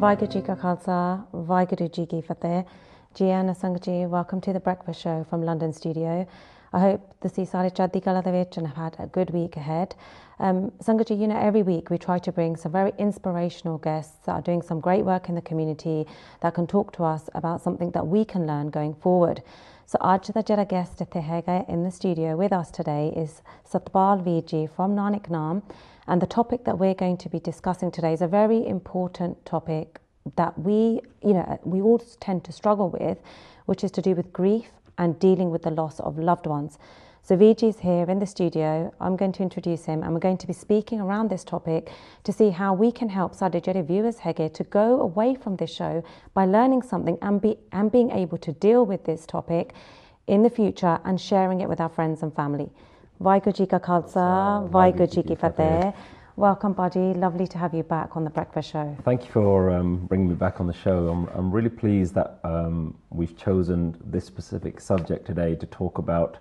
Vaheguru Ji Ka Khalsa, Vaheguru Ji Ki Fateh. Gianna Sangaji, welcome to the Breakfast Show from London studio. I hope the Seaside Chaddi Kaladavich and have had a good week ahead. Um, Sangaji, you know, every week we try to bring some very inspirational guests that are doing some great work in the community that can talk to us about something that we can learn going forward. So ਅੱਜ ਦਾ ਜਿਹੜਾ guest ਇੱਥੇ ਹੈਗਾ in the studio with us today is Satpal from Nanak Naam and the topic that we're going to be discussing today is a very important topic that we you know we all tend to struggle with which is to do with grief and dealing with the loss of loved ones. So Viji is here in the studio. I'm going to introduce him and we're going to be speaking around this topic to see how we can help Sadhajari viewers Hege to go away from this show by learning something and, be, and being able to deal with this topic in the future and sharing it with our friends and family. Vaheguru Ji Ka Khalsa, Vaheguru Ji Ki Fateh. Welcome, Buddy. Lovely to have you back on the Breakfast Show. Thank you for um, bringing me back on the show. I'm, I'm really pleased that um, we've chosen this specific subject today to talk about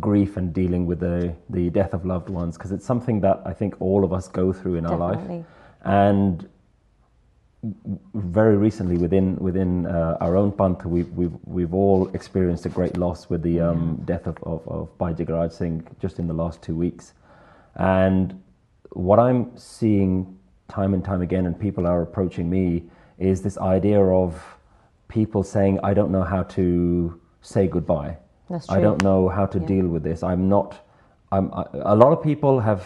grief and dealing with the, the death of loved ones because it's something that I think all of us go through in Definitely. our life. And very recently, within within uh, our own panth, we've, we've we've all experienced a great loss with the um, death of of, of Bhai Jagraj Singh just in the last two weeks, and what I'm seeing time and time again, and people are approaching me, is this idea of people saying, "I don't know how to say goodbye. That's I don't know how to Yeah. deal with this. I'm not. I'm. I, a lot of people have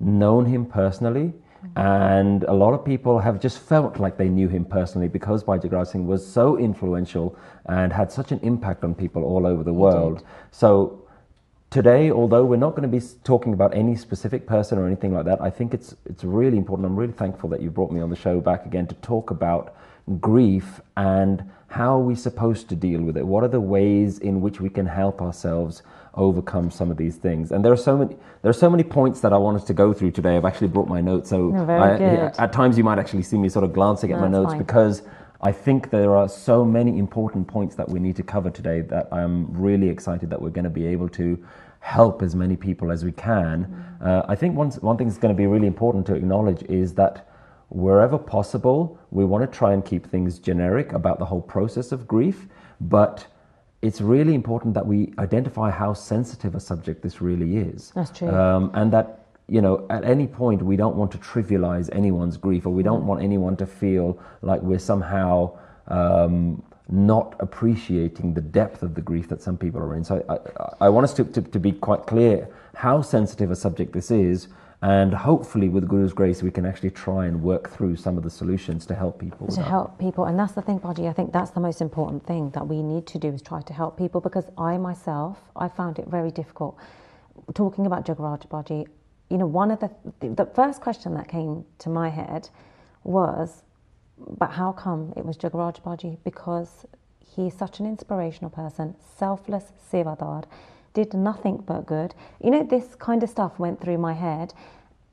known him personally, and a lot of people have just felt like they knew him personally because Bhai Jagraj Singh was so influential and had such an impact on people all over the world. So today, although we're not going to be talking about any specific person or anything like that, I think it's it's really important. I'm really thankful that you brought me on the show back again to talk about grief and how are we supposed to deal with it. What are the ways in which we can help ourselves overcome some of these things? And there are so many there are so many points that I wanted to go through today. I've actually brought my notes, so very I- at times you might actually see me sort of glancing at my notes fine. because I think there are so many important points that we need to cover today that I'm really excited that we're going to be able to help as many people as we can. Mm-hmm. Uh, I think one, one thing that's going to be really important to acknowledge is that wherever possible, we want to try and keep things generic about the whole process of grief, but it's really important that we identify how sensitive a subject this really is. That's true. Um, and that, you know, at any point we don't want to trivialize anyone's grief or we don't want anyone to feel like we're somehow um, not appreciating the depth of the grief that some people are in. So I, I, I want us to, to, to be quite clear how sensitive a subject this is. And hopefully, with Guru's grace, we can actually try and work through some of the solutions to help people. to help people. And that's the thing Baji I think that's the most important thing that we need to do is try to help people because I myself I found it very difficult. Talking about Jagraj Baji you know one of the the first question that came to my head was but how come it was Jagraj Baji because he's such an inspirational person selfless sevadar did nothing but good you know this kind of stuff went through my head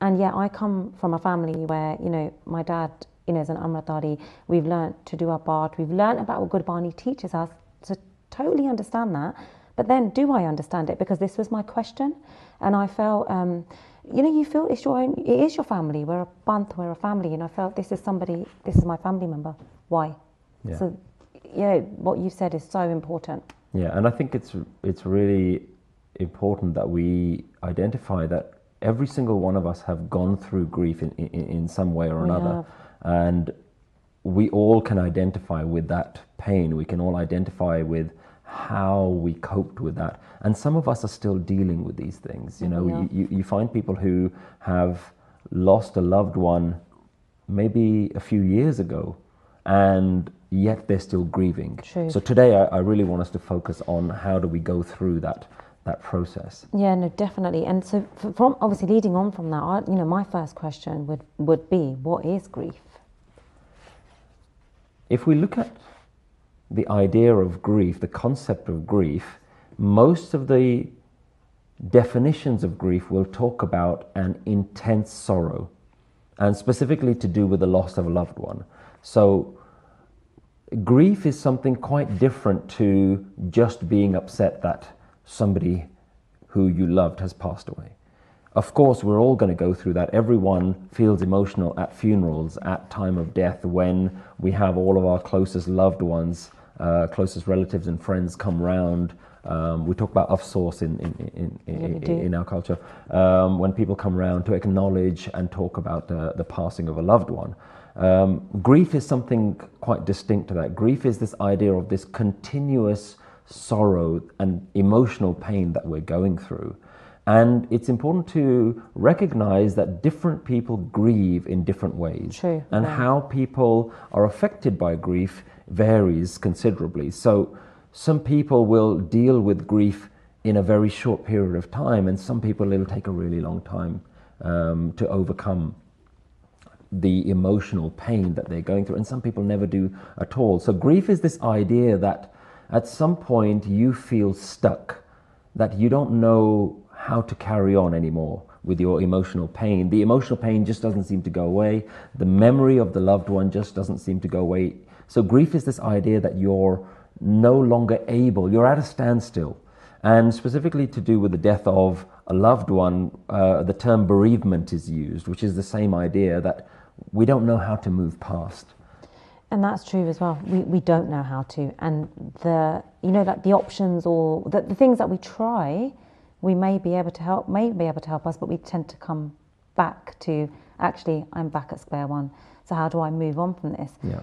and yet I come from a family where, you know, my dad, you know, is an Amritdhari. We've learnt to do our part. We've learnt about what Gurbani teaches us. So totally understand that. But then do I understand it? Because this was my question. And I felt, um, you know, you feel it's your own, it is your family. We're a panth, we're a family. And I felt this is somebody, this is my family member. Why? Yeah. So, you know, what you said is so important. Yeah, and I think it's it's really important that we identify that every single one of us have gone through grief in, in, in some way or We another, and we all can identify with that pain. We can all identify with how we coped with that, and some of us are still dealing with these things. You know, Yeah. you, you, you find people who have lost a loved one maybe a few years ago, and yet they're still grieving. True. So today, I, I really want us to focus on how do we go through that that process. Yeah, no, definitely. And so, from obviously leading on from that, I, you know, my first question would would be, what is grief? If we look at the idea of grief, the concept of grief, most of the definitions of grief will talk about an intense sorrow, and specifically to do with the loss of a loved one. So, grief is something quite different to just being upset that somebody who you loved has passed away. Of course, we're all going to go through that. Everyone feels emotional at funerals, at time of death, when we have all of our closest loved ones, uh, closest relatives and friends come round. Um, we talk about afsoos in in, in, in, Yeah, in our culture um, when people come round to acknowledge and talk about the, the passing of a loved one. Um, grief is something quite distinct to that. Grief is this idea of this continuous sorrow and emotional pain that we're going through. And it's important to recognize that different people grieve in different ways. True, And yeah. how people are affected by grief varies considerably. So, some people will deal with grief in a very short period of time, and some people it'll take a really long time um, to overcome the emotional pain that they're going through, and some people never do at all. So, grief is this idea that at some point you feel stuck, that you don't know how to carry on anymore with your emotional pain. The emotional pain just doesn't seem to go away, the memory of the loved one just doesn't seem to go away. So, grief is this idea that you're no longer able, you're at a standstill. And specifically to do with the death of a loved one, uh, the term bereavement is used, which is the same idea that we don't know how to move past. And that's true as well. We, we don't know how to. And the, you know, like the options or the, the things that we try, we may be able to help, may be able to help us, but we tend to come back to actually, I'm back at square one. So how do I move on from this? Yeah.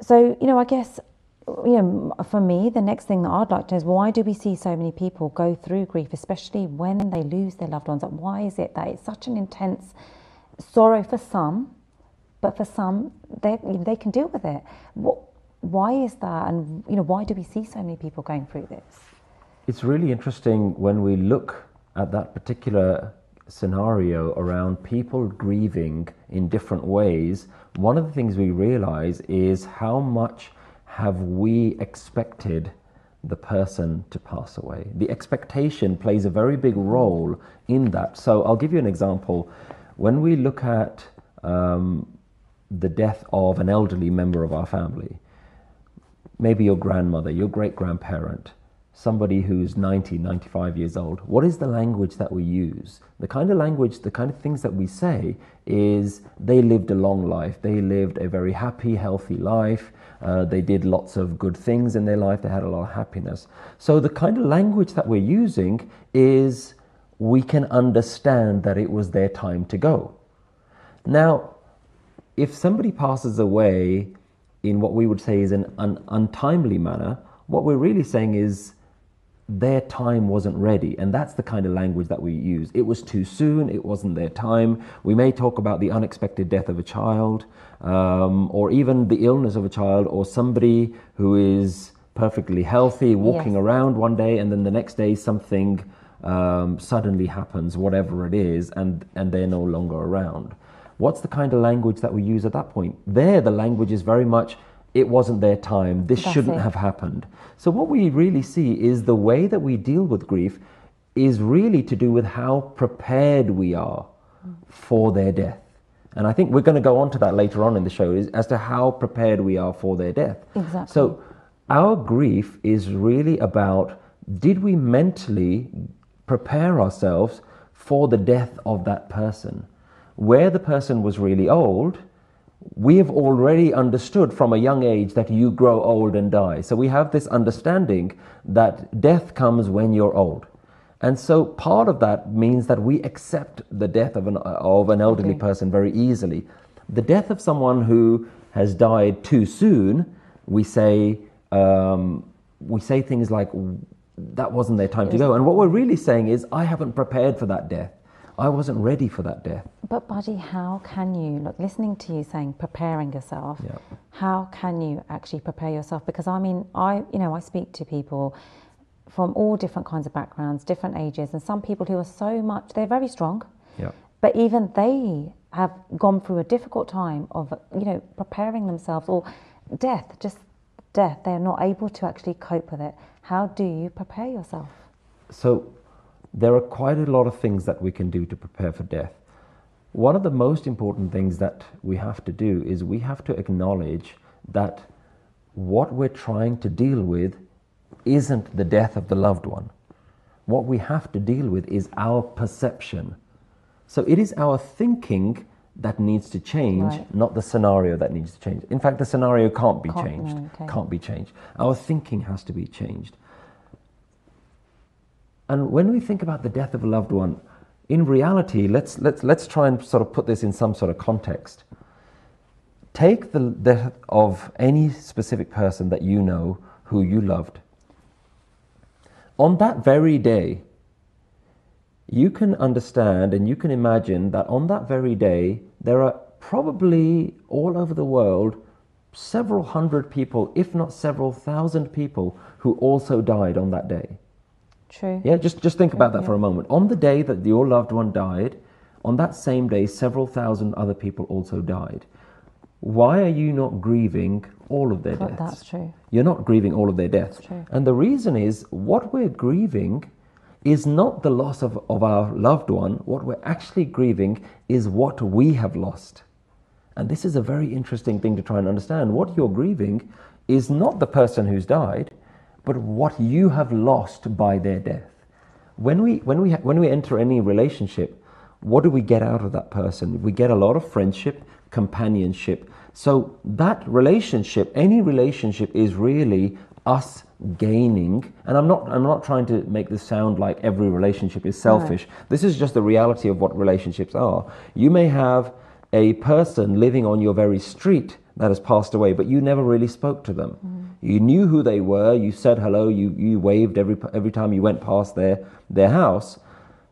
So, you know, I guess, you know, for me, the next thing that I'd like to know is why do we see so many people go through grief, especially when they lose their loved ones? Like, why is it that it's such an intense sorrow for some, but for some, they, they can deal with it? What, why is that? And, you know, why do we see so many people going through this? It's really interesting when we look at that particular scenario around people grieving in different ways. One of the things we realize is how much have we expected the person to pass away. The expectation plays a very big role in that. So I'll give you an example. When we look at um, the death of an elderly member of our family, maybe your grandmother, your great grandparent, somebody who's 90, 95 years old, what is the language that we use? The kind of language, the kind of things that we say is they lived a long life. They lived a very happy, healthy life. Uh, they did lots of good things in their life. They had a lot of happiness. So the kind of language that we're using is we can understand that it was their time to go. Now, if somebody passes away in what we would say is an un- untimely manner, what we're really saying is their time wasn't ready. And that's the kind of language that we use. It was too soon, it wasn't their time. We may talk about the unexpected death of a child, um, or even the illness of a child, or somebody who is perfectly healthy walking Yes. around one day, and then the next day something um, suddenly happens, whatever it is, and, and they're no longer around. What's the kind of language that we use at that point? There, the language is very much, it wasn't their time, this That's shouldn't it. have happened. So, what we really see is the way that we deal with grief is really to do with how prepared we are for their death. And I think we're going to go on to that later on in the show is, as to how prepared we are for their death. Exactly. So, our grief is really about did we mentally prepare ourselves for the death of that person? Where the person was really old, we have already understood from a young age that you grow old and die. So we have this understanding that death comes when you're old. And so part of that means that we accept the death of an, of an elderly Okay. person very easily. The death of someone who has died too soon, we say, um, we say things like, that wasn't their time to go. And what we're really saying is, I haven't prepared for that death. I wasn't ready for that death. But, Buddy, how can you, look, listening to you saying preparing yourself, Yeah. how can you actually prepare yourself? Because I mean, I, you know, I speak to people from all different kinds of backgrounds, different ages, and some people who are so much, they're very strong, Yeah. but even they have gone through a difficult time of, you know, preparing themselves or death, just death. They're not able to actually cope with it. How do you prepare yourself? So there are quite a lot of things that we can do to prepare for death. One of the most important things that we have to do is we have to acknowledge that what we're trying to deal with isn't the death of the loved one. What we have to deal with is our perception So it is our thinking that needs to change, Right. not the scenario that needs to change. In fact, the scenario can't be Can't- changed. no, okay. Can't be changed. Our thinking has to be changed. And when we think about the death of a loved one, in reality, let's, let's, let's try and sort of put this in some sort of context. Take the death of any specific person that you know who you loved. On that very day, you can understand and you can imagine that on that very day, there are probably all over the world several hundred people, if not several thousand people, who also died on that day. True. Yeah, just, just think about that Yeah. for a moment. On the day that your loved one died, on that same day, several thousand other people also died. Why are you not grieving all of their deaths? that's true. You're not grieving all of their deaths. True. And the reason is what we're grieving is not the loss of, of our loved one. What we're actually grieving is what we have lost. And this is a very interesting thing to try and understand. What you're grieving is not the person who's died, but what you have lost by their death. When we, when we, when we enter any relationship, what do we get out of that person? We get a lot of friendship, companionship. So that relationship, any relationship, is really us gaining. And I'm not, I'm not trying to make this sound like every relationship is selfish. This is just the reality of what relationships are. You may have a person living on your very street that has passed away, but you never really spoke to them. Mm. You knew who they were. You said hello. You, you waved every, every time you went past their, their house,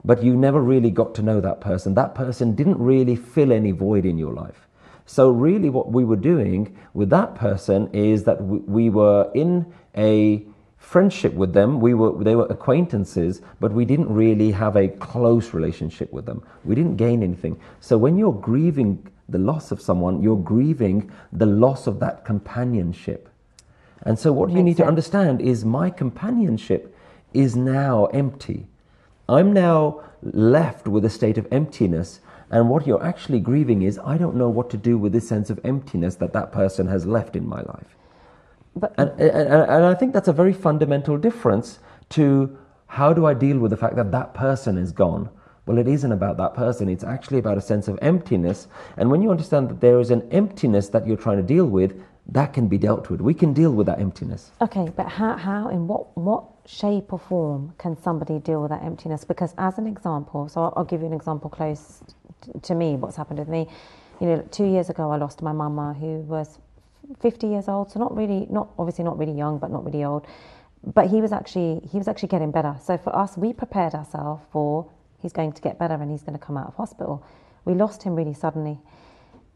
but you never really got to know that person. That person didn't really fill any void in your life. So, really, what we were doing with that person is that we, we were in a friendship with them. We were, they were acquaintances, but we didn't really have a close relationship with them. We didn't gain anything. So, when you're grieving the loss of someone, you're grieving the loss of that companionship. And so, what you need to understand is my companionship is now empty. I'm now left with a state of emptiness. And what you're actually grieving is, I don't know what to do with this sense of emptiness that that person has left in my life. But And, and, and I think that's a very fundamental difference to how do I deal with the fact that that person is gone? Well, it isn't about that person. It's actually about a sense of emptiness. And when you understand that there is an emptiness that you're trying to deal with, that can be dealt with. We can deal with that emptiness. Okay, but how, how, in what, what shape or form can somebody deal with that emptiness? Because, as an example, so I'll, I'll give you an example close t- to me, what's happened with me. You know, two years ago, I lost my mama who was 50 years old, so not really, not obviously not really young, but not really old. But he was actually, he was actually getting better. So for us, we prepared ourselves for he's going to get better and he's going to come out of hospital. We lost him really suddenly.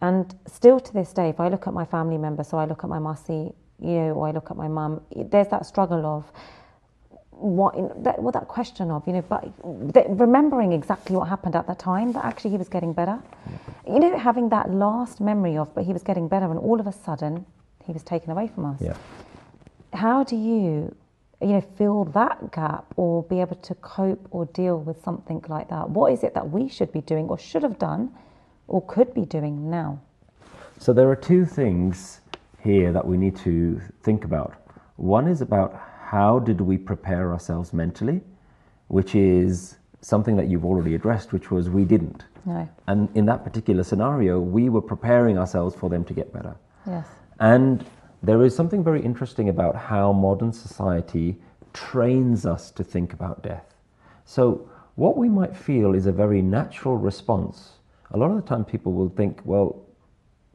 And still to this day, if I look at my family members, so I look at my Masi, you know, or I look at my mum, there's that struggle of what, that, well, that question of, you know, but remembering exactly what happened at that time, that actually he was getting better. You know, having that last memory of, but he was getting better, and all of a sudden he was taken away from us. Yeah. How do you, you know, fill that gap or be able to cope or deal with something like that? What is it that we should be doing or should have done or could be doing now? So there are two things here that we need to think about. One is about how did we prepare ourselves mentally, which is something that you've already addressed, which was we didn't. No. And in that particular scenario, we were preparing ourselves for them to get better. Yes. And there is something very interesting about how modern society trains us to think about death. So, what we might feel is a very natural response. A lot of the time, people will think, well,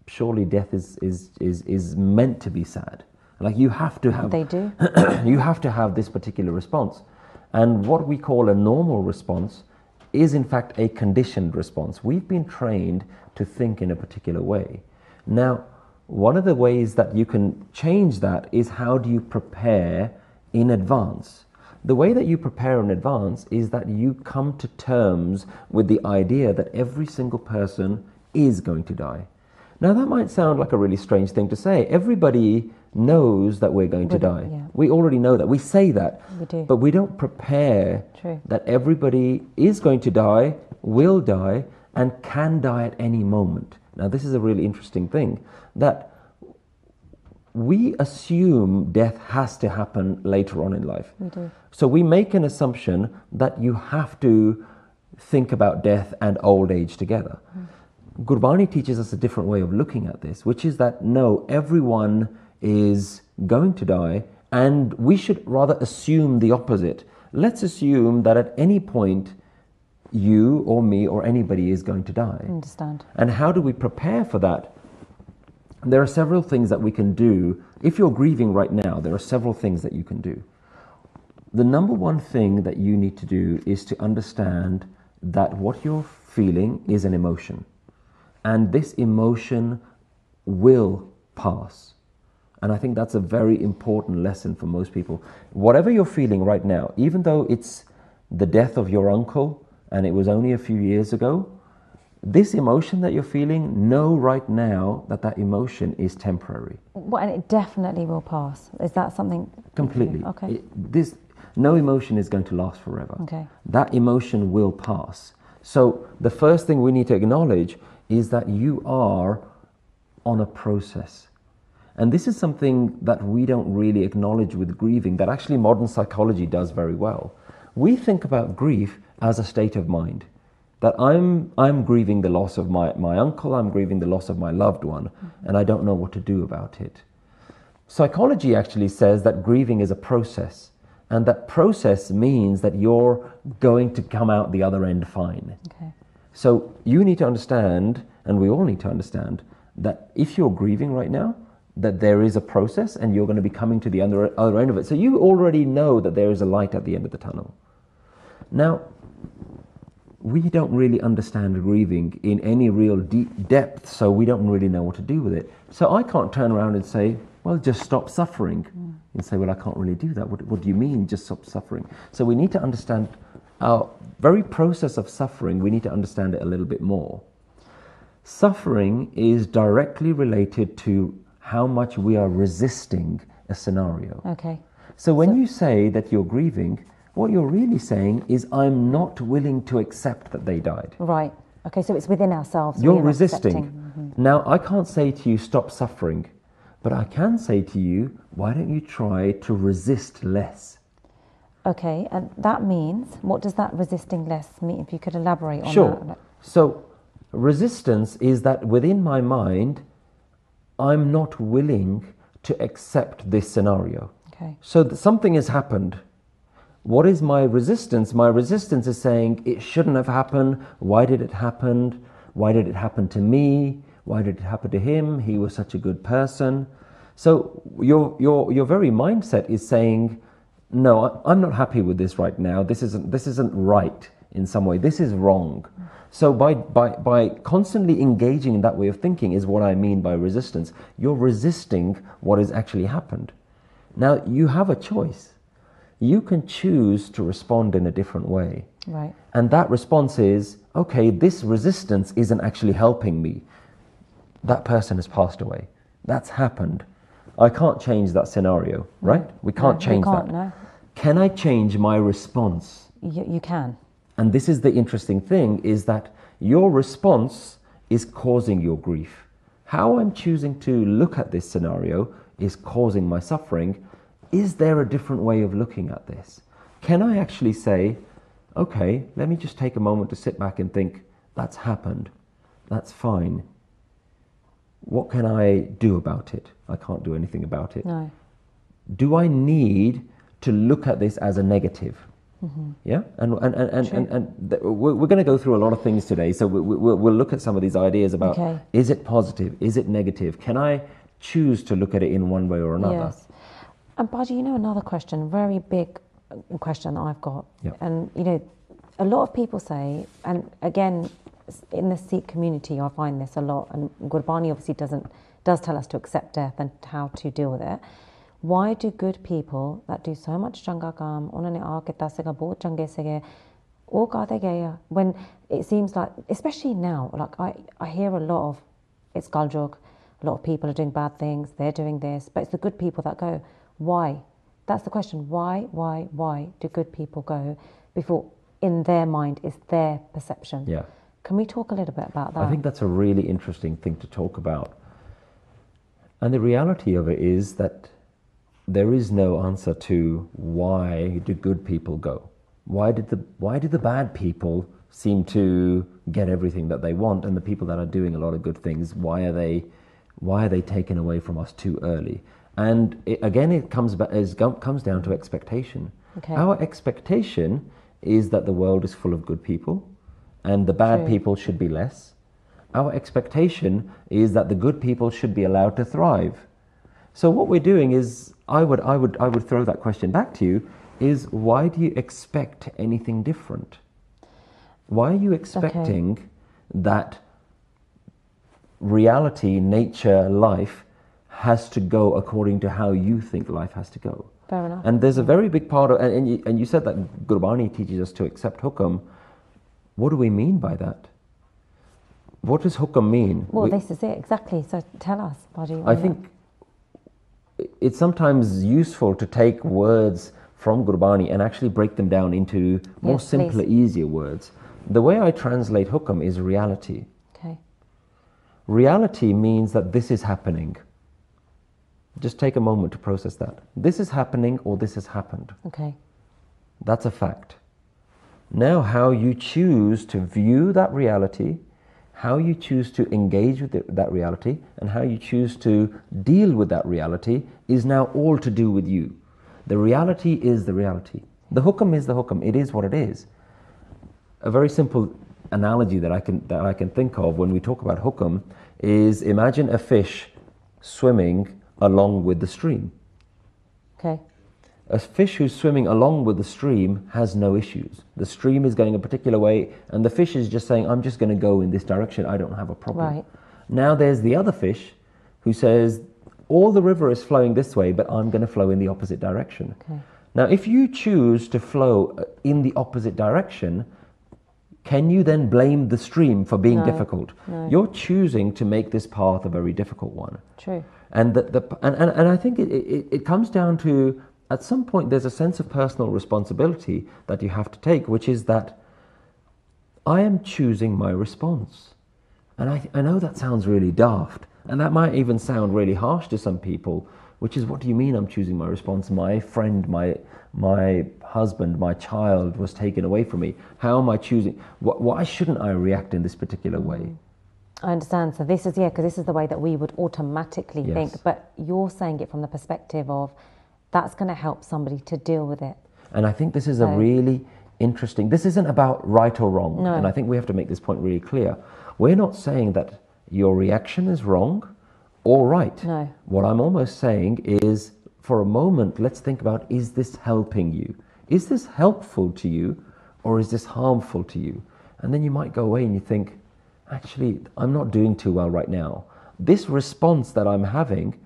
surely death is, is, is, is meant to be sad. Like, you have to have They do. you have to have this particular response. And what we call a normal response is, in fact, a conditioned response. We've been trained to think in a particular way. Now, one of the ways that you can change that is how do you prepare in advance? The way that you prepare in advance is that you come to terms with the idea that every single person is going to die. Now, that might sound like a really strange thing to say. Everybody knows that we're going to We do, die. yeah. We already know that. We say that. We do. But we don't prepare True. that everybody is going to die, will die, and can die at any moment. Now, this is a really interesting thing that we assume death has to happen later on in life. We do. So we make an assumption that you have to think about death and old age together. Mm. Gurbani teaches us a different way of looking at this, which is that no, everyone is going to die, and we should rather assume the opposite. Let's assume that at any point, you or me or anybody is going to die. Understand. And how do we prepare for that? There are several things that we can do. If you're grieving right now, there are several things that you can do. The number one thing that you need to do is to understand that what you're feeling is an emotion. And this emotion will pass. And I think that's a very important lesson for most people. Whatever you're feeling right now, even though it's the death of your uncle and it was only a few years ago, this emotion that you're feeling, know right now that that emotion is temporary. Well, and it definitely will pass. Is that something? Completely. Okay. It- this, no emotion is going to last forever. Okay. That emotion will pass. So the first thing we need to acknowledge is that you are on a process. And this is something that we don't really acknowledge with grieving, that actually modern psychology does very well. We think about grief as a state of mind. That I'm, I'm grieving the loss of my, my uncle, I'm grieving the loss of my loved one, mm-hmm. and I don't know what to do about it. Psychology actually says that grieving is a process, and that process means that you're going to come out the other end fine. Okay. So you need to understand, and we all need to understand, that if you're grieving right now, that there is a process and you're going to be coming to the other, other end of it. So you already know that there is a light at the end of the tunnel. Now, we don't really understand grieving in any real deep depth, so we don't really know what to do with it. So I can't turn around and say, well, just stop suffering. Mm. And say, well, I can't really do that. What, what do you mean, just stop suffering? So we need to understand our very process of suffering, we need to understand it a little bit more. Suffering is directly related to how much we are resisting a scenario. Okay. So when you say that you're grieving, what you're really saying is, I'm not willing to accept that they died. Right. Okay. So it's within ourselves. You're resisting. Mm-hmm. Now, I can't say to you, stop suffering, but I can say to you, why don't you try to resist less? Okay. And that means, what does that resisting less mean? If you could elaborate on Sure. that. So, resistance is that within my mind, I'm not willing to accept this scenario. Okay. So th- something has happened. What is my resistance? My resistance is saying it shouldn't have happened. Why did it happen? Why did it happen to me? Why did it happen to him? He was such a good person. So your your your very mindset is saying, no, I'm not happy with this right now. This isn't this isn't right in some way. This is wrong. So by, by, by constantly engaging in that way of thinking is what I mean by resistance. You're resisting what has actually happened. Now you have a choice. You can choose to respond in a different way. Right. And that response is, okay, this resistance isn't actually helping me. That person has passed away. That's happened. I can't change that scenario, right? We can't we change can't, that. no. Can I change my response? You, you can. And this is the interesting thing is that your response is causing your grief. How I'm choosing to look at this scenario is causing my suffering. Is there a different way of looking at this? Can I actually say, okay, let me just take a moment to sit back and think, that's happened. That's fine. What can I do about it? I can't do anything about it No. do I need to look at this as a negative? Mm-hmm. Yeah, and and and and, and, and th- we're, we're going to go through a lot of things today. So we, we'll, we'll look at some of these ideas about Okay. is it positive, is it negative? Can I choose to look at it in one way or another? Yes. And Baji, you know another question, very big uh, question I've got. Yeah. And you know, a lot of people say, and again, s- in the Sikh community, I find this a lot. And Gurbani obviously doesn't does tell us to accept death and how to deal with it. Why do good people that do so much changa kaam, ਉਹਨਾਂ ਨੇ ਆ ਕੀਤਾ ਸੀਗਾ ਬਹੁਤ ਚੰਗੇ ਸੀਗੇ, ਉਹ ਕਾਹਤੇ ਗਏ ਆ? When it seems like, especially now, like I, I hear a lot of, it's Galjog, a lot of people are doing bad things, they're doing this, but it's the good people that go. why? That's the question. Why, why, why do good people go before in their mind is their perception? Yeah. Can we talk a little bit about that? I think that's a really interesting thing to talk about. And the reality of it is that there is no answer to why do good people go? Why did the why did the bad people seem to get everything that they want, and the people that are doing a lot of good things, why are they, why are they taken away from us too early? And it, again, it comes it comes down to expectation. Okay. Our expectation is that the world is full of good people, and the bad True. people should be less. Our expectation is that the good people should be allowed to thrive. So what we're doing is, I would, I would, I would throw that question back to you: is why do you expect anything different? Why are you expecting that reality, nature, life has to go according to how you think life has to go? Fair enough. And there's a very big part of, and, and, you, and you said that Gurbani teaches us to accept hukam. What do we mean by that? What does hukam mean? well, We- this is it exactly. So tell us, Baji. I think it's sometimes useful to take words from Gurbani and actually break them down into more Yes, simpler, please. easier words. The way I translate hukam is reality. Okay. Reality means that this is happening. Just take a moment to process that. This is happening or this has happened. Okay. That's a fact. Now, how you choose to view that reality, how you choose to engage with it, that reality, and how you choose to deal with that reality is now all to do with you. The reality is the reality. The hukam is the hukam. It is what it is. A very simple analogy that I can that I can think of when we talk about hukam is imagine a fish swimming along with the stream. Okay. A fish who's swimming along with the stream has no issues. The stream is going a particular way, and the fish is just saying, I'm just going to go in this direction. I don't have a problem. Right. Now there's the other fish who says, All the river is flowing this way, but I'm going to flow in the opposite direction. Okay. Now, if you choose to flow uh, in the opposite direction, can you then blame the stream for being No, difficult? no. You're choosing to make this path a very difficult one True. And the, the and, and, and I think it, it, it comes down to at some point there's a sense of personal responsibility that you have to take, which is that I am choosing my response. And I, I know that sounds really daft, and that might even sound really harsh to some people, which is what do you mean I'm choosing my response? My friend, my my husband, my child was taken away from me. How am I choosing? Why shouldn't I react in this particular way? I understand. So this is yeah, because this is the way that we would automatically Yes. think. But you're saying it from the perspective of that's going to help somebody to deal with it. And I think this is a really interesting. This isn't about right or wrong. No. And I think we have to make this point really clear. We're not saying that your reaction is wrong or right. No. What I'm almost saying is for a moment, let's think about is this helping you? Is this helpful to you or is this harmful to you? And then you might go away and you think, actually, I'm not doing too well right now. This response that I'm having,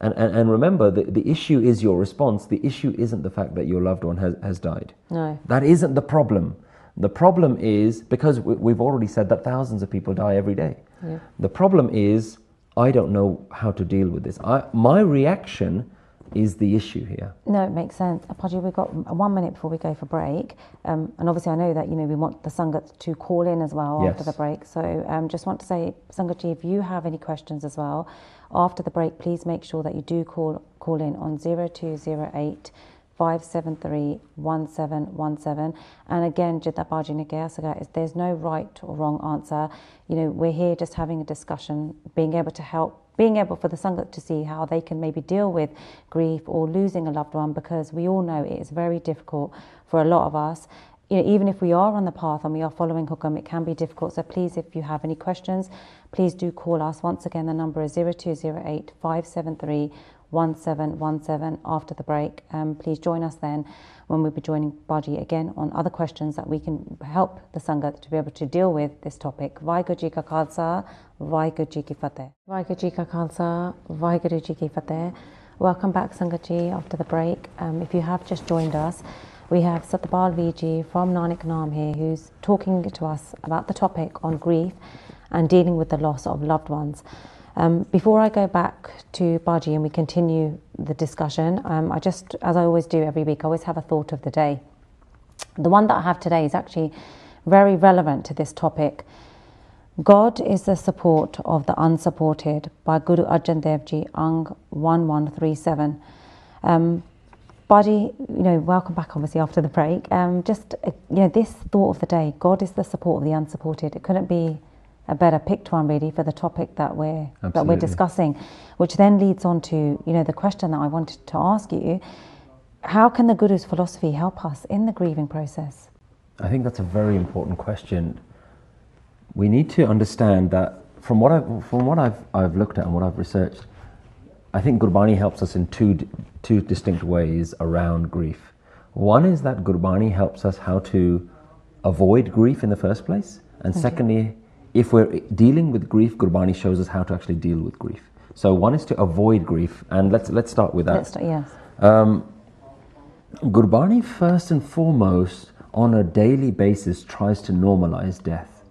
and, and, and remember, the, the issue is your response. The issue isn't the fact that your loved one has, has died. No. That isn't the problem. The problem is because we- we've already said that thousands of people die every day. Yeah. The problem is I don't know how to deal with this. I, my reaction is the issue here. No, it makes sense. Apaji, we've got one minute before we go for break, um, and obviously I know that you know we want the sangat to call in as well after the break. So um, just want to say, Sangatji, if you have any questions as well after the break, please make sure that you do call call in on zero two zero eight. 573 1717 and again Jidda Baji Nagaya is there's no right or wrong answer you know we're here just having a discussion being able to help being able for the Sangat to see how they can maybe deal with grief or losing a loved one because we all know it is very difficult for a lot of us. You know, even if we are on the path and we are following Hukam, it can be difficult. So please, if you have any questions, please do call us. Once again, the number is 0208 573 1717 after the break. Um, please join us then when we'll be joining Baji again on other questions that we can help the Sangat to be able to deal with this topic. Vaheguru Ji Ka Khalsa, Vaheguru Ji Ki Fateh. Ka Khalsa, Vaheguru Ji Ki Fateh. Welcome back, Sangat Ji, after the break. Um, if you have just joined us, we have Satpal Viji from Nanak Naam here who's talking to us about the topic on grief and dealing with the loss of loved ones. Um, before I go back to Baji and we continue the discussion, um, I just, as I always do every week, I always have a thought of the day. The one that I have today is actually very relevant to this topic. God is the support of the unsupported by Guru Arjan Dev Ji, Ang 1137. Um, Baji, you know, welcome back obviously after the break. Um, just, uh, you know, this thought of the day God is the support of the unsupported. It couldn't be a better picked one really for the topic that we're that we're discussing, which then leads on to you know the question that I wanted to ask you: How can the Guru's philosophy help us in the grieving process? I think that's a very important question. We need to understand that from what I've, from what I've, I've looked at and what I've researched, I think Gurbani helps us in two, two distinct ways around grief. One is that Gurbani helps us how to avoid grief in the first place. And secondly, if we're dealing with grief, Gurbani shows us how to actually deal with grief. So one is to avoid grief, and let's, let's start with that. Let's start, yes. Um, Gurbani, first and foremost, on a daily basis, tries to normalize death.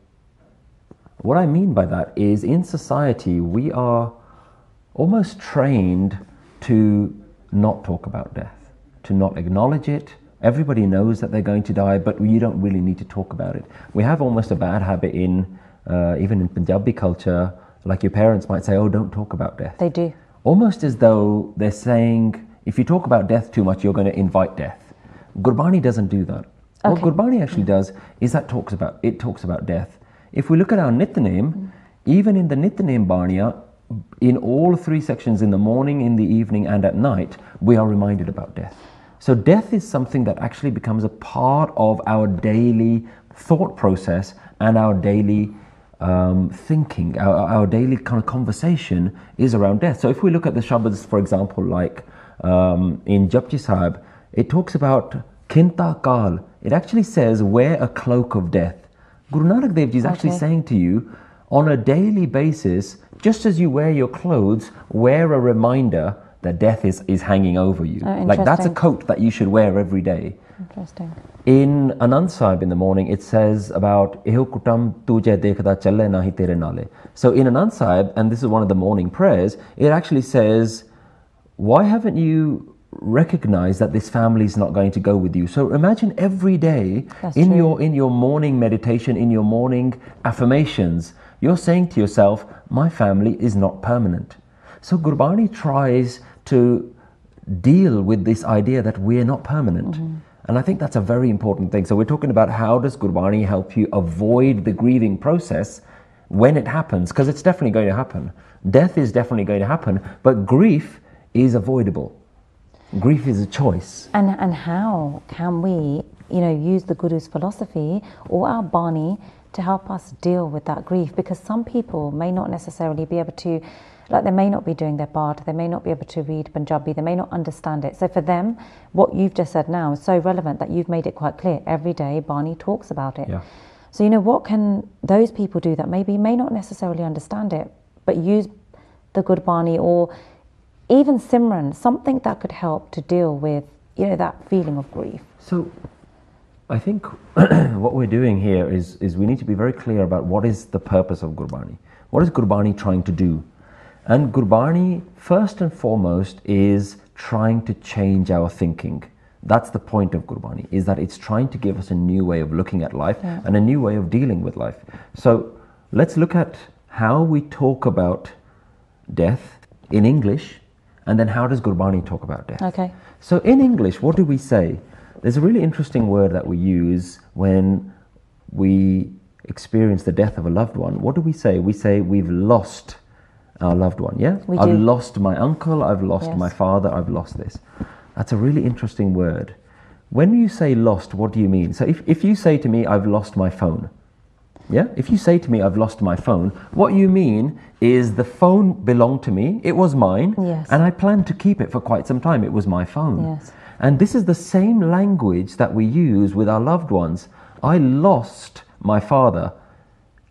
What I mean by that is in society, we are almost trained to not talk about death, to not acknowledge it. Everybody knows that they're going to die, but you don't really need to talk about it. We have almost a bad habit in, uh, even in Punjabi culture, like your parents might say, oh, don't talk about death They do. almost as though they're saying if you talk about death too much, you're going to invite death. Gurbani doesn't do that. What Okay. Gurbani actually does is that talks about it talks about death. If we look at our Nitnem, even in the Nitnem Baniya, in all three sections, in the morning, in the evening, and at night, we are reminded about death. So death is something that actually becomes a part of our daily thought process and our daily um, thinking, our, our daily kind of conversation is around death. So if we look at the Shabads, for example, like um, in Japji Sahib, it talks about Kinta Kal. It actually says, wear a cloak of death. Guru Nanak Dev Ji is actually saying to you, on a daily basis, just as you wear your clothes, wear a reminder that death is, is hanging over you. Oh, like that's a coat that you should wear every day. Interesting. In Anand Sahib in the morning, it says about "Eho kutam tujhe dekhda challe nahi tere nale." So in Anand Sahib, and this is one of the morning prayers, it actually says, "Why haven't you recognized that this family is not going to go with you?" So imagine every day That's in true. your in your morning meditation, in your morning affirmations, you're saying to yourself, "My family is not permanent." So Gurbani tries to deal with this idea that we're not permanent. Mm-hmm. And I think that's a very important thing. So we're talking about how does Gurbani help you avoid the grieving process when it happens, because it's definitely going to happen. Death is definitely going to happen, but grief is avoidable. Grief is a choice. And and how can we, you know, use the Guru's philosophy or our Bani to help us deal with that grief? Because some people may not necessarily be able to, like they may not be doing their part, they may not be able to read Punjabi, they may not understand it. So for them, what you've just said now is so relevant that you've made it quite clear. Every day, Bani talks about it. Yeah. So you know, what can those people do that maybe may not necessarily understand it, but use the Gurbani or even Simran, something that could help to deal with, you know, that feeling of grief. So, I think what we're doing here is, is we need to be very clear about what is the purpose of Gurbani. What is Gurbani trying to do? And Gurbani, first and foremost, is trying to change our thinking. That's the point of Gurbani, is that it's trying to give us a new way of looking at life and a new way of dealing with life. So, let's look at how we talk about death in English, and then how does Gurbani talk about death? Okay. So in English, what do we say? There's a really interesting word that we use when we experience the death of a loved one. What do we say? We say we've lost our loved one. Yeah, We I've do. lost my uncle. I've lost Yes. my father. I've lost this. That's a really interesting word. When you say lost, what do you mean? So if, if you say to me, I've lost my phone, yeah? If you say to me, I've lost my phone, what you mean is the phone belonged to me, it was mine, Yes. and I planned to keep it for quite some time. It was my phone. Yes. And this is the same language that we use with our loved ones. I lost my father.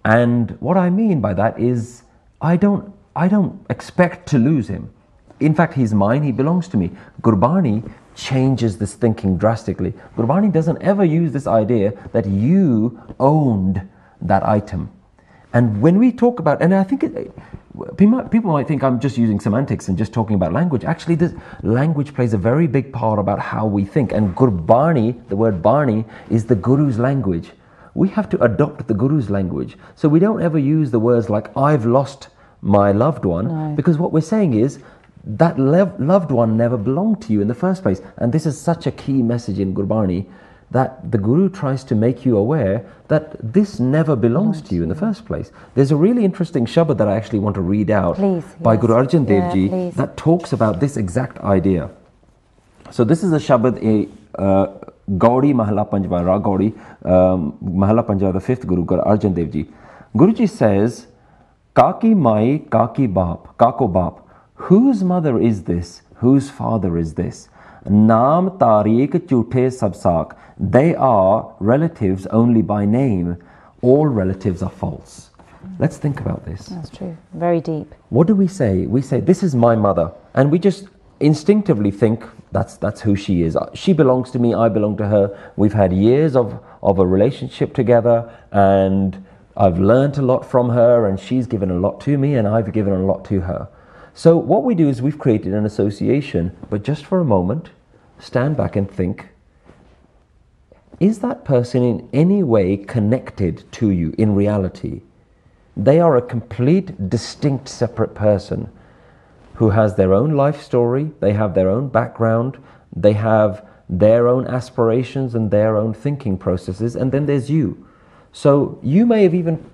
And what I mean by that is I don't I don't expect to lose him. In fact, he's mine, he belongs to me. Gurbani changes this thinking drastically. Gurbani doesn't ever use this idea that you owned that item. And when we talk about, and I think it, people, might think I'm just using semantics and just talking about language. Actually, this language plays a very big part about how we think. And Gurbani, the word Bani, is the Guru's language. We have to adopt the Guru's language. So we don't ever use the words like, I've lost my loved one, No. because what we're saying is, that lev- loved one never belonged to you in the first place. And this is such a key message in Gurbani that the Guru tries to make you aware that this never belongs to you in the first place. There's a really interesting shabad that I actually want to read out Please, by yes. Guru Arjan Dev Ji please. that talks about this exact idea. So this is a Shabad a uh, Gaudi Panjwa, Ra Gaudi um, the fifth Guru, Guru Arjan Dev Ji. Guruji says, Kaki Mai, Kaki Bap, Kako Bap. Whose mother is this? Whose father is this? Naam Tariq Chute Sabsak. They are relatives only by name. All relatives are false. Let's think about this. That's true. Very deep. What do we say? We say, This is my mother. And we just instinctively think that's, that's who she is. She belongs to me, I belong to her. We've had years of, of a relationship together, and I've learned a lot from her, and she's given a lot to me, and I've given a lot to her. So, what we do is we've created an association, but just for a moment, stand back and think is that person in any way connected to you in reality? They are a complete, distinct, separate person who has their own life story, they have their own background, they have their own aspirations and their own thinking processes, and then there's you. So you may have even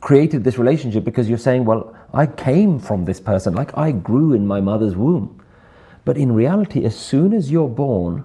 created this relationship because you're saying, Well, I came from this person, like I grew in my mother's womb. But in reality, as soon as you're born,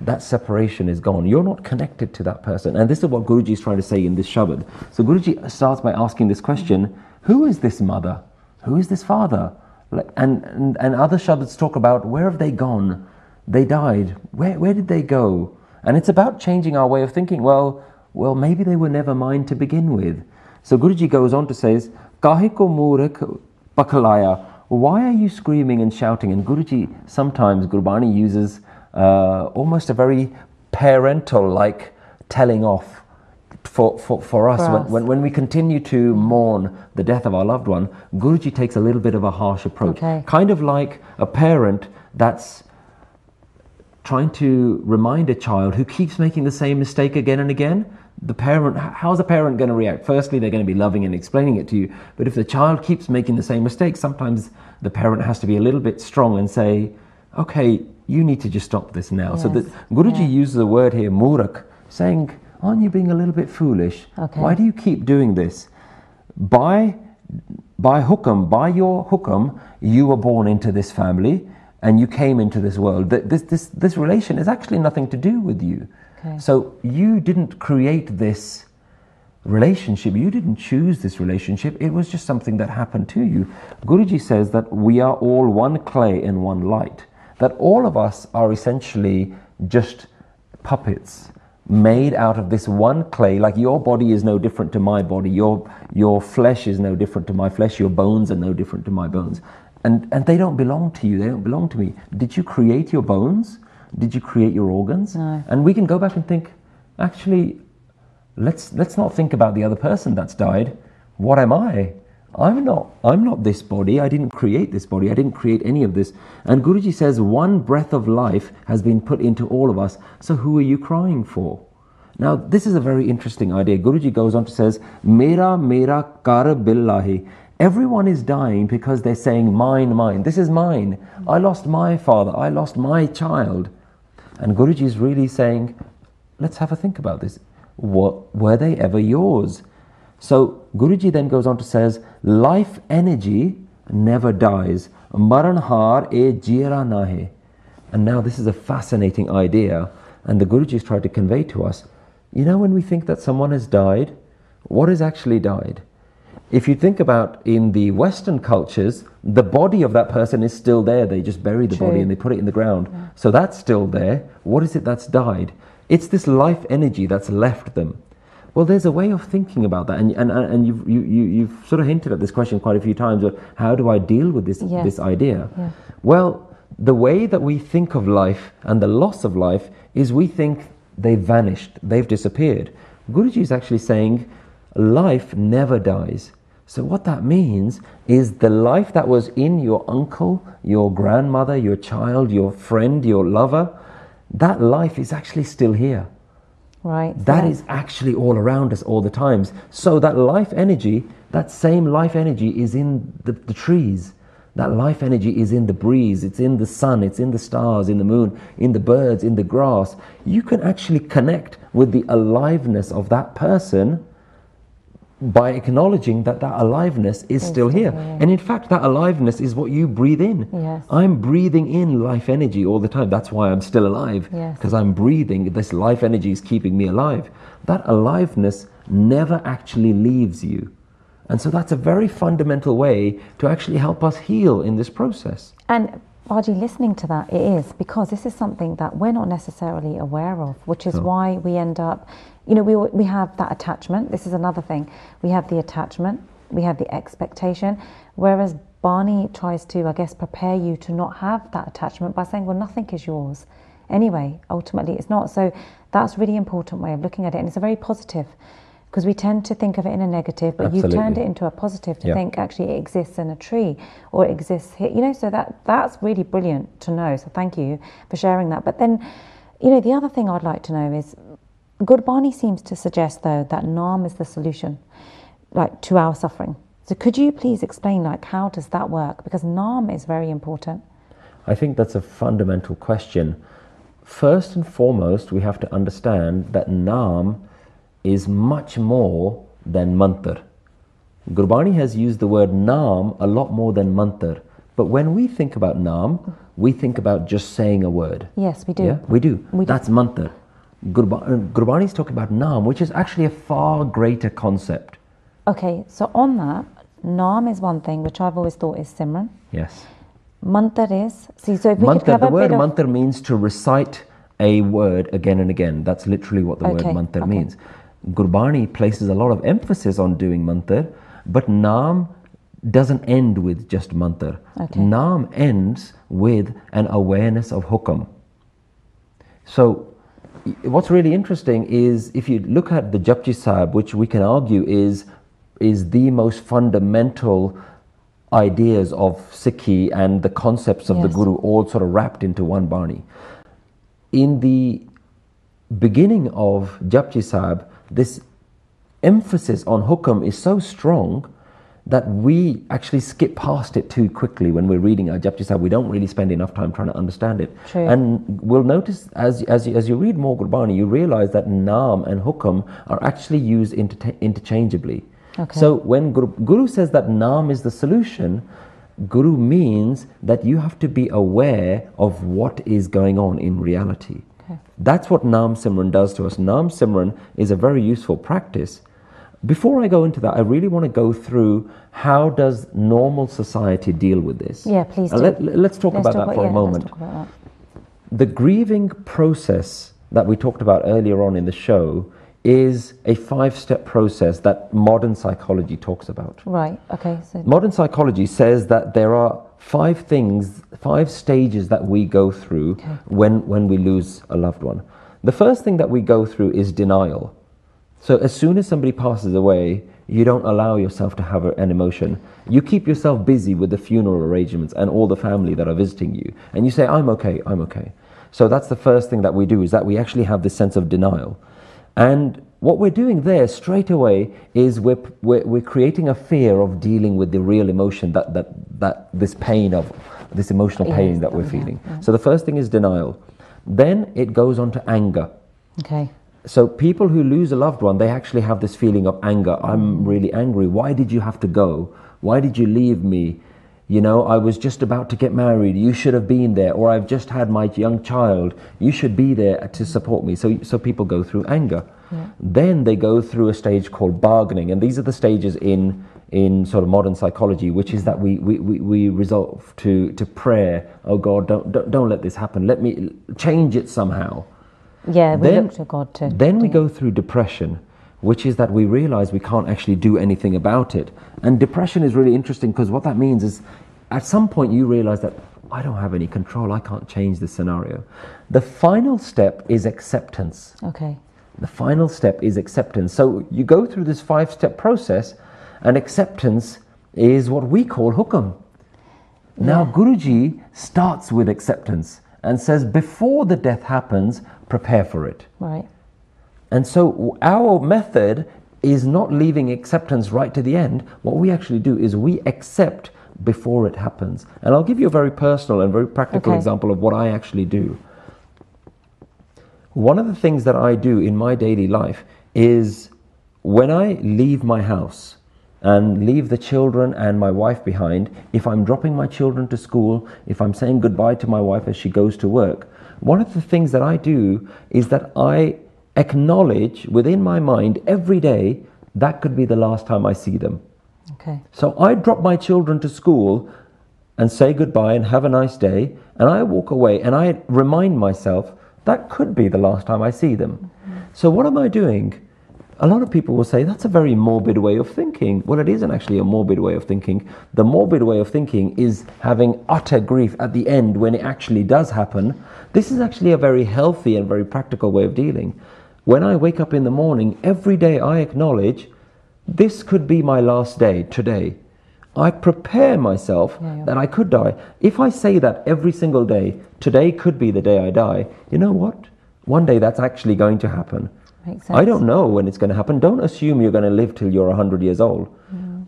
that separation is gone. You're not connected to that person. And this is what Guruji is trying to say in this Shabad. So Guruji starts by asking this question Who is this mother? Who is this father? And, and, and other Shabads talk about where have they gone? They died. Where, where did they go? And it's about changing our way of thinking. Well, well, maybe they were never mine to begin with. So Guruji goes on to says, Kahe ko murak pakalaya. Why are you screaming and shouting? And Guruji sometimes Gurbani uses uh, almost a very parental like telling off for, for, for us. For when, us. when, when we continue to mourn the death of our loved one, Guruji takes a little bit of a harsh approach. Okay. Kind of like a parent that's trying to remind a child who keeps making the same mistake again and again. The parent, how's the parent going to react? Firstly, they're going to be loving and explaining it to you. But if the child keeps making the same mistake, sometimes the parent has to be a little bit strong and say, okay, you need to just stop this now. So that Guruji Yeah. uses the word here, murak, saying, aren't you being a little bit foolish? Okay. Why do you keep doing this? By, by hukam, by your hukam, you were born into this family and you came into this world. Th- This, this, this relation is actually nothing to do with you. Okay. So you didn't create this relationship. You didn't choose this relationship. It was just something that happened to you. Guruji says that we are all one clay and one light. That all of us are essentially just puppets made out of this one clay. Like your body is no different to my body. Your your flesh is no different to my flesh. Your bones are no different to my bones. And and they don't belong to you. They don't belong to me. Did you create your bones? Did you create your organs? No. And we can go back and think, actually, let's let's not think about the other person that's died. What am I? I'm not I'm not this body. I didn't create this body. I didn't create any of this. And Guruji says one breath of life has been put into all of us. So who are you crying for? Now this is a very interesting idea. Guruji goes on to says, Mera mera kar billahi. Everyone is dying because they're saying mine, mine. This is mine. I lost my father. I lost my child. And Guruji is really saying, let's have a think about this. What, were they ever yours? So Guruji then goes on to says, life energy never dies. Maran har e jira nahe. And now this is a fascinating idea. And the Guruji is trying to convey to us, you know, when we think that someone has died, what has actually died? If you think about in the Western cultures, the body of that person is still there. They just bury the body and they put it in the ground. So that's still there. What is it that's died? It's this life energy that's left them. Well, there's a way of thinking about that, and and, and you've, you, you, you've sort of hinted at this question quite a few times. Of how do I deal with this Yes. this idea? Yeah. Well, the way that we think of life and the loss of life is we think they've vanished, they've disappeared. Guruji is actually saying life never dies. So, what that means is the life that was in your uncle, your grandmother, your child, your friend, your lover, that life is actually still here. Right. That yeah. is actually all around us all the times. So that life energy, that same life energy is in the, the trees. That life energy is in the breeze, it's in the sun, it's in the stars, in the moon, in the birds, in the grass. You can actually connect with the aliveness of that person by acknowledging that that aliveness is still here. And in fact, that aliveness is what you breathe in. Yes. I'm breathing in life energy all the time. That's why I'm still alive. Yes. Because I'm breathing. This life energy is keeping me alive. That aliveness never actually leaves you. And so that's a very fundamental way to actually help us heal in this process. And Baji, listening to that, it is because this is something that we're not necessarily aware of, which is why we end up, you know, we, we have that attachment. This is another thing. We have the attachment, we have the expectation, whereas Bani tries to, I guess, prepare you to not have that attachment by saying, well, nothing is yours. Anyway, ultimately, it's not. So that's really important way of looking at it. And it's a very positive because we tend to think of it in a negative, but you've turned it into a positive to Yeah. think actually it exists in a tree or it exists here. You know, so that that's really brilliant to know. So thank you for sharing that. But then, you know, the other thing I'd like to know is Gurbani seems to suggest though that Naam is the solution, like to our suffering. So could you please explain like how does that work? Because Naam is very important. I think that's a fundamental question. First and foremost, we have to understand that Naam is much more than Mantar. Gurbani has used the word Naam a lot more than Mantar. But when we think about Naam, we think about just saying a word. Yes, we do. Yeah, we do. We do. That's Mantar. Uh, Gurbani is talking about Naam, which is actually a far greater concept. Okay, so on that, Naam is one thing which I've always thought is Simran. Yes. Mantar is see. So if we could Mantar, have the a word bit of, mantar means to recite a word again and again. That's literally what the Okay, word mantar okay. means. Gurbani places a lot of emphasis on doing mantar, but Naam doesn't end with just mantar. Okay. Naam ends with an awareness of hukam. So, what's really interesting is if you look at the Japji Sahib, which we can argue is is the most fundamental ideas of Sikhi and the concepts of the Guru all sort of wrapped into one Bani. In the beginning of Japji Sahib, this emphasis on hukam is so strong that we actually skip past it too quickly when we're reading our Japji Sahib. We don't really spend enough time trying to understand it. True. And we'll notice as, as, you, as you read more Gurbani, you realize that Naam and hukam are actually used inter- interchangeably. Okay. So when Guru, Guru says that Naam is the solution, Guru means that you have to be aware of what is going on in reality. Okay. That's what Naam Simran does to us. Naam Simran is a very useful practice. Before I go into that, I really want to go through how does normal society deal with this. Yeah, please uh, do. Let, let's talk about that for yeah, a moment. Let's talk about The grieving process that we talked about earlier on in the show is a five step process that modern psychology talks about. Right. Okay. So Modern psychology says that there are five things, five stages that we go through Okay. when, when we lose a loved one. The first thing that we go through is denial. So as soon as somebody passes away, you don't allow yourself to have an emotion. You keep yourself busy with the funeral arrangements and all the family that are visiting you. And you say, I'm okay, I'm okay. So that's the first thing that we do is that we actually have this sense of denial. And what we're doing there straight away is we're, we're, we're creating a fear of dealing with the real emotion that, that, that this pain of this emotional pain Yes, that we're feeling. So the first thing is denial. Then it goes on to anger. okay. So people who lose a loved one, they actually have this feeling of anger. I'm really angry. Why did you have to go? Why did you leave me? You know, I was just about to get married. You should have been there. Or I've just had my young child. You should be there to support me. So, so people go through anger. Then they go through a stage called bargaining. And these are the stages in, in sort of modern psychology, which is that we, we, we, we resolve to, to prayer. Oh God, don't, don't, don't let this happen. Let me change it somehow. Yeah, we Then- look to God to. Then we go through depression, which is that we realize we can't actually do anything about it. And depression is really interesting because what that means is at some point you realize that I don't have any control, I can't change this scenario. The final step is acceptance. Okay. The final step is acceptance. So you go through this five step process, and acceptance is what we call hukam. Now, Guruji starts with acceptance and says, before the death happens, prepare for it. Right. And so our method is not leaving acceptance right to the end. What we actually do is we accept before it happens. And I'll give you a very personal and very practical Okay. example of what I actually do. One of the things that I do in my daily life is when I leave my house and leave the children and my wife behind, if I'm dropping my children to school, if I'm saying goodbye to my wife as she goes to work, one of the things that I do is that I acknowledge within my mind every day that could be the last time I see them. Okay. So I drop my children to school and say goodbye and have a nice day, and I walk away and I remind myself that could be the last time I see them. Mm-hmm. So what am I doing? A lot of people will say that's a very morbid way of thinking. Well, it isn't actually a morbid way of thinking. The morbid way of thinking is having utter grief at the end when it actually does happen. This is actually a very healthy and very practical way of dealing. When I wake up in the morning, every day I acknowledge this could be my last day today. I prepare myself Yeah, yeah. that I could die. If I say that every single day, today could be the day I die, you know what? One day that's actually going to happen. I don't know when it's going to happen. Don't assume you're going to live till you're 100 years old.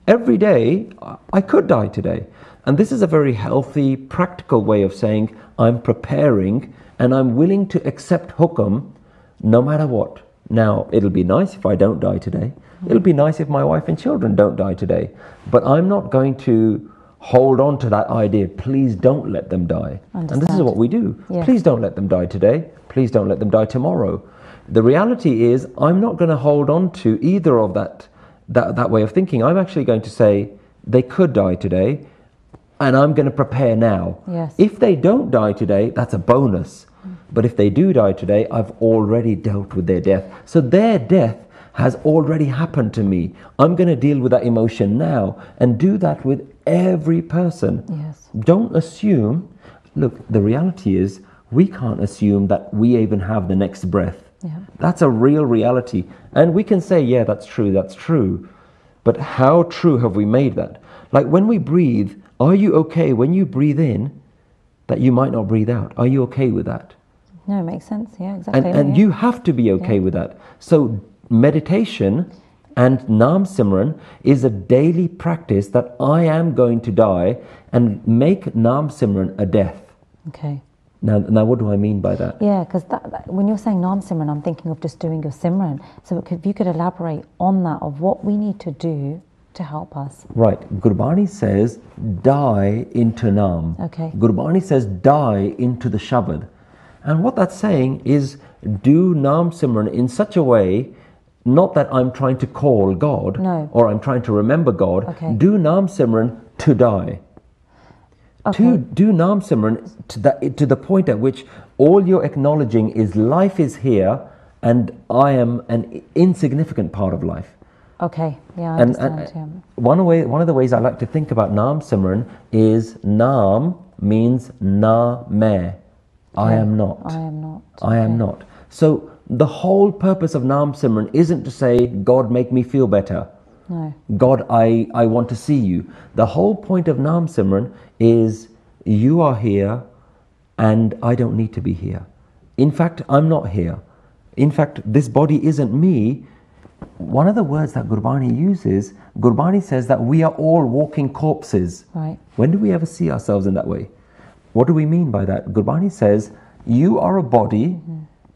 Every day, I- I could die today. And this is a very healthy, practical way of saying, I'm preparing and I'm willing to accept hukam no matter what. Now, it'll be nice if I don't die today. It'll be nice if my wife and children don't die today. But I'm not going to hold on to that idea. Please don't let them die. And this is what we do. Yeah. Please don't let them die today. Please don't let them die tomorrow. The reality is, I'm not going to hold on to either of that, that, that way of thinking. I'm actually going to say, they could die today, and I'm going to prepare now. Yes. If they don't die today, that's a bonus. But if they do die today, I've already dealt with their death. So their death has already happened to me. I'm going to deal with that emotion now and do that with every person. Yes. Don't assume. Look, the reality is we can't assume that we even have the next breath. Yeah. That's a real reality. And we can say, yeah, that's true, that's true. But how true have we made that? Like when we breathe, are you okay when you breathe in that you might not breathe out? Are you okay with that? No, it makes sense. Yeah, exactly. And, and yeah. you have to be okay with that. So, meditation and Nam Simran is a daily practice that I am going to die and make Nam Simran a death. Okay. Now, now what do I mean by that? Yeah, because when you're saying Nam Simran, I'm thinking of just doing your Simran. So could- if you could elaborate on that of what we need to do to help us. Right. Gurbani says, die into Nam. Okay. Gurbani says, die into the Shabad. And what that's saying is, do Nam Simran in such a way, not that I'm trying to call God No. or I'm trying to remember God. Okay. Do Nam Simran to die. Okay. To do Nam Simran to the, to the point at which all you're acknowledging is life is here and I am an insignificant part of life. Okay. Yeah, I And, understand. and uh, one way, one of the ways I like to think about Nam Simran is Nam means na me. I am not. I am not. I am Okay. not. So the whole purpose of Nam Simran isn't to say, God, make me feel better. No. God, I, I want to see you. The whole point of Nam Simran is you are here and I don't need to be here. In fact, I'm not here. In fact, this body isn't me. One of the words that Gurbani uses, Gurbani says that we are all walking corpses. Right. When do we ever see ourselves in that way? What do we mean by that? Gurbani says, You are a body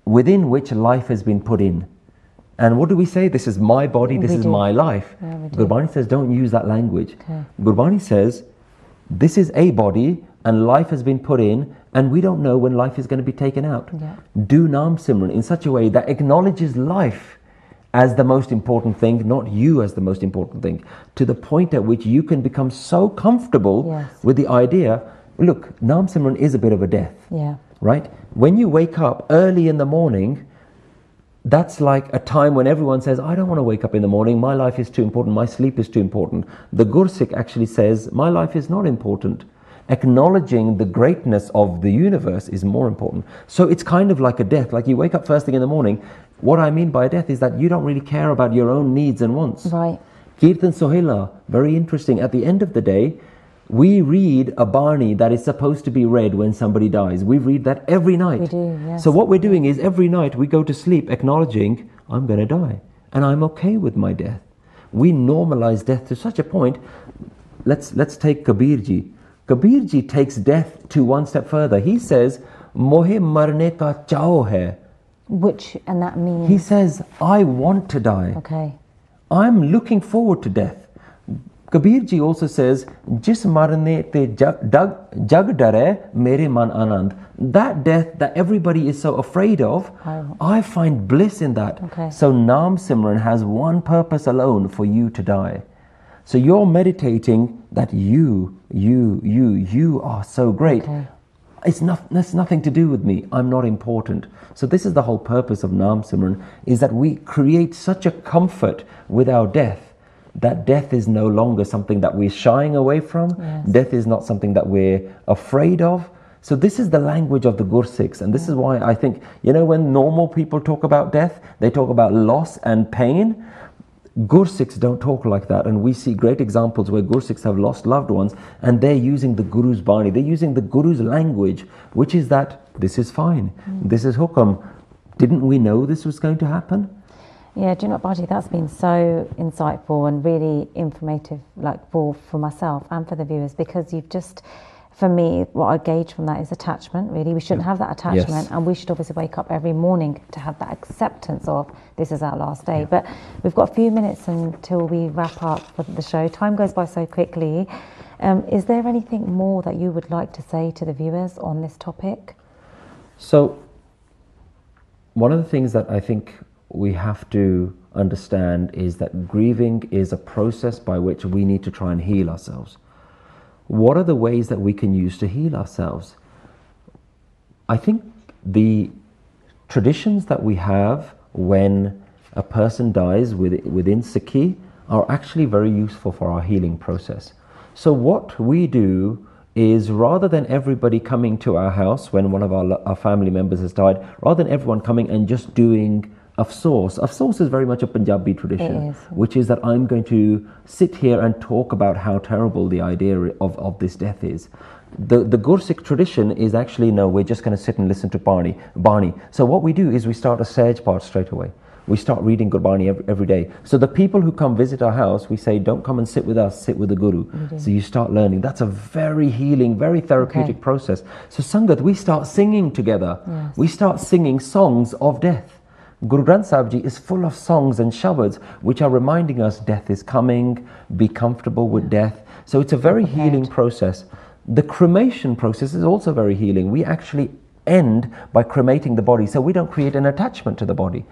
within which life has been put in. And what do we say? This is my body, this We is do. my life. Yeah. Gurbani says, Don't use that language. Okay. Gurbani says, This is a body and life has been put in, and we don't know when life is going to be taken out. Yeah. Do Nam Simran in such a way that acknowledges life as the most important thing, not you as the most important thing, to the point at which you can become so comfortable Yes. with the idea look, Nam Simran is a bit of a death, Yeah. right? When you wake up early in the morning, that's like a time when everyone says, I don't want to wake up in the morning, my life is too important, my sleep is too important. The Gursikh actually says, My life is not important. Acknowledging the greatness of the universe is more important. So it's kind of like a death. Like you wake up first thing in the morning. What I mean by a death is that you don't really care about your own needs and wants. Right. Kirtan Sohila, very interesting. At the end of the day, we read a Bani that is supposed to be read when somebody dies. We read that every night. We do, yes. So what we're doing is every night we go to sleep acknowledging I'm going to die and I'm okay with my death. We normalize death to such a point. let's let's take Kabir ji. Kabir ji takes death to one step further. He says, "Mohe marne ka chao hai." Which, and that means. He says, "I want to die. okay. I'm looking forward to death." Kabir ji also says, "Jis marne te jag dag- jag dare mere man anand." That death that everybody is so afraid of, I- I find bliss in that. Okay. So Nam Simran has one purpose alone for you to die. So you're meditating that you, you, you, you are so great. Okay. It's not, that's nothing to do with me. I'm not important. So this is the whole purpose of Nam Simran is that we create such a comfort with our death that death is no longer something that we're shying away from. Yes. Death is not something that we're afraid of. So this is the language of the Gursikhs, and this is why I think you know when normal people talk about death, they talk about loss and pain. Gursikhs don't talk like that, and we see great examples where Gursikhs have lost loved ones, and they're using the Guru's bani, they're using the Guru's language, which is that this is fine, mm. this is hukam. Didn't we know this was going to happen? Yeah, do not know? That's been so insightful and really informative, like for, for myself and for the viewers, because you've just, for me, what I gauge from that is attachment, really. We shouldn't have that attachment, Yes. and we should obviously wake up every morning to have that acceptance of this is our last day. But we've got a few minutes until we wrap up for the show. Time goes by so quickly. Um, is there anything more that you would like to say to the viewers on this topic? So, one of the things that I think we have to understand is that grieving is a process by which we need to try and heal ourselves. What are the ways that we can use to heal ourselves? I think the traditions that we have when a person dies within Sikhi are actually very useful for our healing process. So, what we do is rather than everybody coming to our house when one of our, our family members has died, rather than everyone coming and just doing afsoos, afsoos is very much a Punjabi tradition, It is. which is that I'm going to sit here and talk about how terrible the idea of, of this death is. The, the Gursikh tradition is actually no, we're just going to sit and listen to Bani. Bani. So what we do is we start a Sehaj Path straight away. We start reading Gurbani every, every day. So the people who come visit our house, we say, don't come and sit with us, sit with the Guru. So you start learning. That's a very healing, very therapeutic Okay. process. So Sangat, we start singing together. We start singing songs of death. Guru Granth Sahib Ji is full of songs and shabads which are reminding us death is coming, be comfortable with death. So it's a very healing process. The cremation process is also very healing. We actually end by cremating the body, so we don't create an attachment to the body.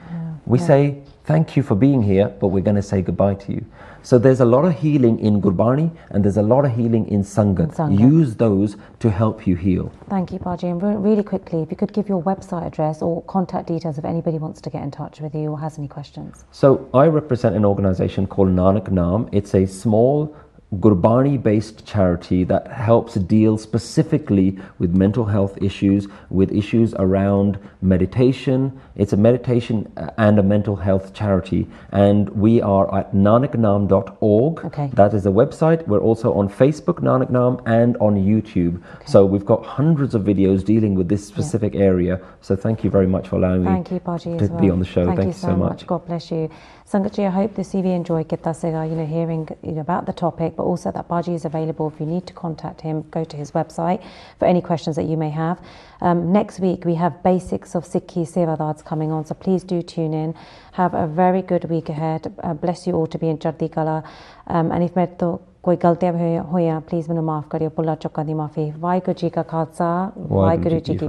We say, Thank you for being here, but we're going to say goodbye to you. So there's a lot of healing in Gurbani and there's a lot of healing in Sangat. Sangat. Use those to help you heal. Thank you, Baji. And really quickly, if you could give your website address or contact details if anybody wants to get in touch with you or has any questions. So I represent an organization called Nanak Naam. It's a small Gurbani based charity that helps deal specifically with mental health issues, with issues around meditation. It's a meditation uh, and a mental health charity. And we are at nanaknaam.org. Okay. That is the website. We're also on Facebook, Nanak Naam, and on YouTube. Okay. So we've got hundreds of videos dealing with this specific area. So thank you very much for allowing Thank me you, Baji, to as well. be on the show. Thank Thank you so, much. God bless you. Sangatji, I hope the CV enjoy Kitasega, you know, hearing you know, about the topic, but also that Baji is available if you need to contact him, go to his website for any questions that you may have. Um, next week, we have Basics of Sikhi Sevadars coming on, so please do tune in. Have a very good week ahead. Uh, bless you all to be in Chardi Kala. Um, and if Merto ਕੋਈ ਗਲਤੀਆਂ please please ਮੈਨੂੰ ਮਾਫ ਕਰਿਓ ਪੁੱਲਾ ਚੁੱਕਾਂ ਦੀ ਮਾਫੀ ਵਾਹਿਗੁਰੂ ਜੀ ਕਾ ਖਾਲਸਾ ਵਾਹਿਗੁਰੂ ਜੀ ਕੀ